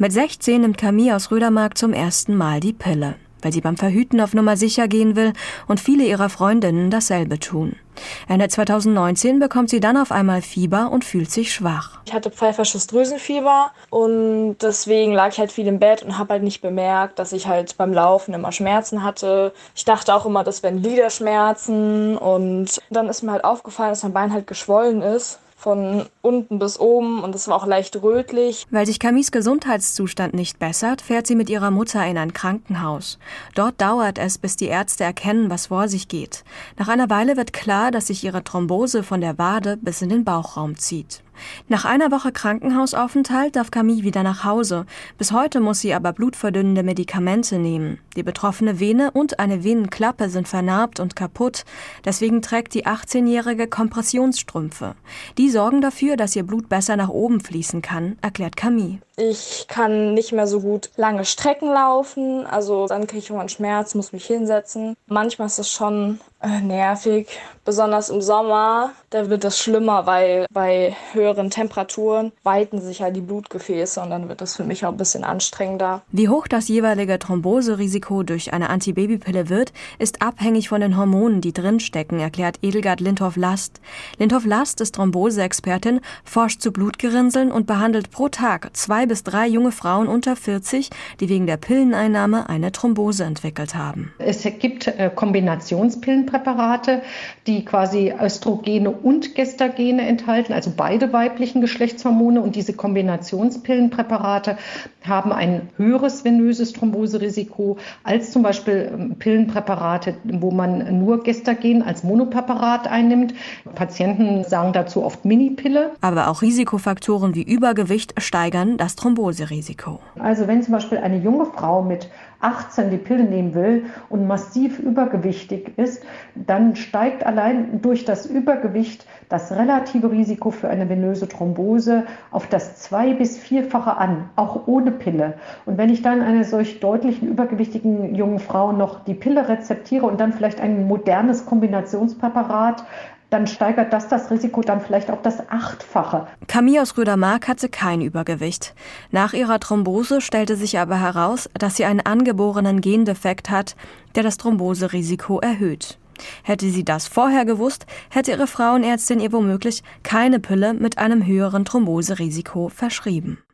Mit 16 nimmt Camille aus Rödermark zum ersten Mal die Pille, weil sie beim Verhüten auf Nummer sicher gehen will und viele ihrer Freundinnen dasselbe tun. Ende 2019 bekommt sie dann auf einmal Fieber und fühlt sich schwach. Ich hatte pfeifersches Drüsenfieber und deswegen lag ich halt viel im Bett und habe halt nicht bemerkt, dass ich halt beim Laufen immer Schmerzen hatte. Ich dachte auch immer, das wären Gliederschmerzen und dann ist mir halt aufgefallen, dass mein Bein halt geschwollen ist von unten bis oben und es war auch leicht rötlich. Weil sich Camis Gesundheitszustand nicht bessert, fährt sie mit ihrer Mutter in ein Krankenhaus. Dort dauert es, bis die Ärzte erkennen, was vor sich geht. Nach einer Weile wird klar, dass sich ihre Thrombose von der Wade bis in den Bauchraum zieht. Nach einer Woche Krankenhausaufenthalt darf Camille wieder nach Hause. Bis heute muss sie aber blutverdünnende Medikamente nehmen. Die betroffene Vene und eine Venenklappe sind vernarbt und kaputt. Deswegen trägt die 18-jährige Kompressionsstrümpfe. Die sorgen dafür, dass ihr Blut besser nach oben fließen kann, erklärt Camille. Ich kann nicht mehr so gut lange Strecken laufen, also dann kriege ich irgendwann Schmerz, muss mich hinsetzen. Manchmal ist es schon äh, nervig, besonders im Sommer. Da wird es schlimmer, weil bei höheren Temperaturen weiten sich ja die Blutgefäße und dann wird das für mich auch ein bisschen anstrengender. Wie hoch das jeweilige Thromboserisiko durch eine Antibabypille wird, ist abhängig von den Hormonen, die drinstecken, erklärt Edelgard Lindhoff-Last. Lindhoff-Last ist Thromboseexpertin, forscht zu Blutgerinnseln und behandelt pro Tag zwei bis drei junge Frauen unter 40, die wegen der Pilleneinnahme eine Thrombose entwickelt haben. Es gibt äh, Kombinationspillenpräparate, die quasi Östrogene und Gestagene enthalten, also beide weiblichen Geschlechtshormone. Und diese Kombinationspillenpräparate haben ein höheres venöses Thromboserisiko als zum Beispiel ähm, Pillenpräparate, wo man nur Gestagen als Monopräparat einnimmt. Patienten sagen dazu oft Minipille. Aber auch Risikofaktoren wie Übergewicht steigern das Thromboserisiko. Also wenn zum Beispiel eine junge Frau mit 18 die Pille nehmen will und massiv übergewichtig ist, dann steigt allein durch das Übergewicht das relative Risiko für eine venöse Thrombose auf das zwei- bis vierfache an, auch ohne Pille. Und wenn ich dann einer solch deutlichen übergewichtigen jungen Frau noch die Pille rezeptiere und dann vielleicht ein modernes Kombinationspräparat dann steigert das das Risiko dann vielleicht auf das Achtfache. Camille aus Rödermark hatte kein Übergewicht. Nach ihrer Thrombose stellte sich aber heraus, dass sie einen angeborenen Gendefekt hat, der das Thromboserisiko erhöht. Hätte sie das vorher gewusst, hätte ihre Frauenärztin ihr womöglich keine Pille mit einem höheren Thromboserisiko verschrieben.